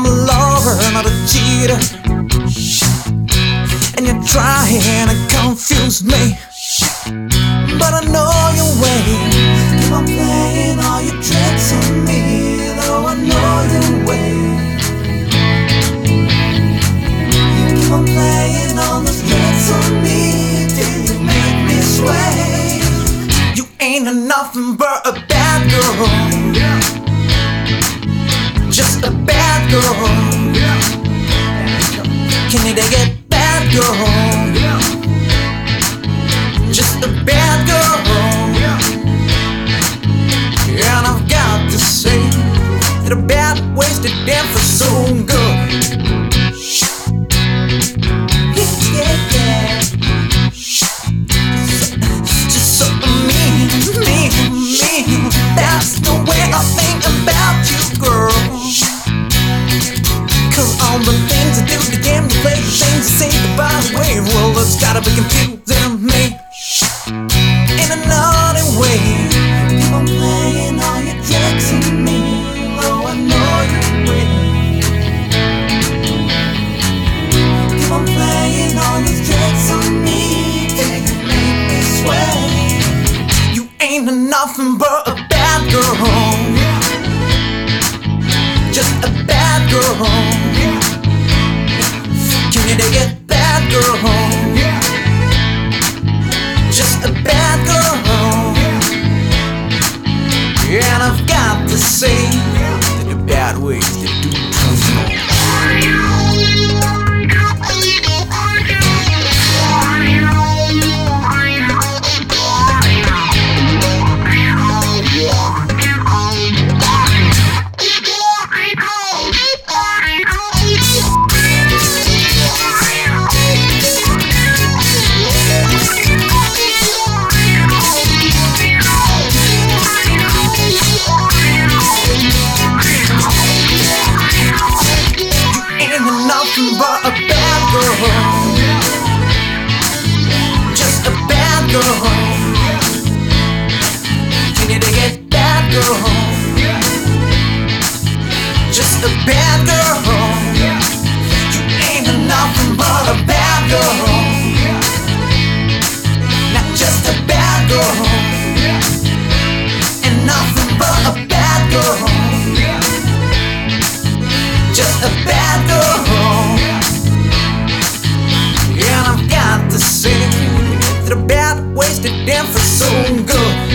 I'm a lover, not a cheater. And you're trying to confuse me. But I know your way. Keep on playing all your tricks on me, though I know your way. You keep on playing all those tricks on me till you make me sway. You ain't nothing but a bad girl. Just a bad girl. Can you dig it? Bad girl. Just a bad girl. And I've got to say that a bad wasted damn for so good. Ain't nothing but a bad girl. Just a bad girl. Nothing but a bad girl. Just a bad girl. about wasted damn for so good.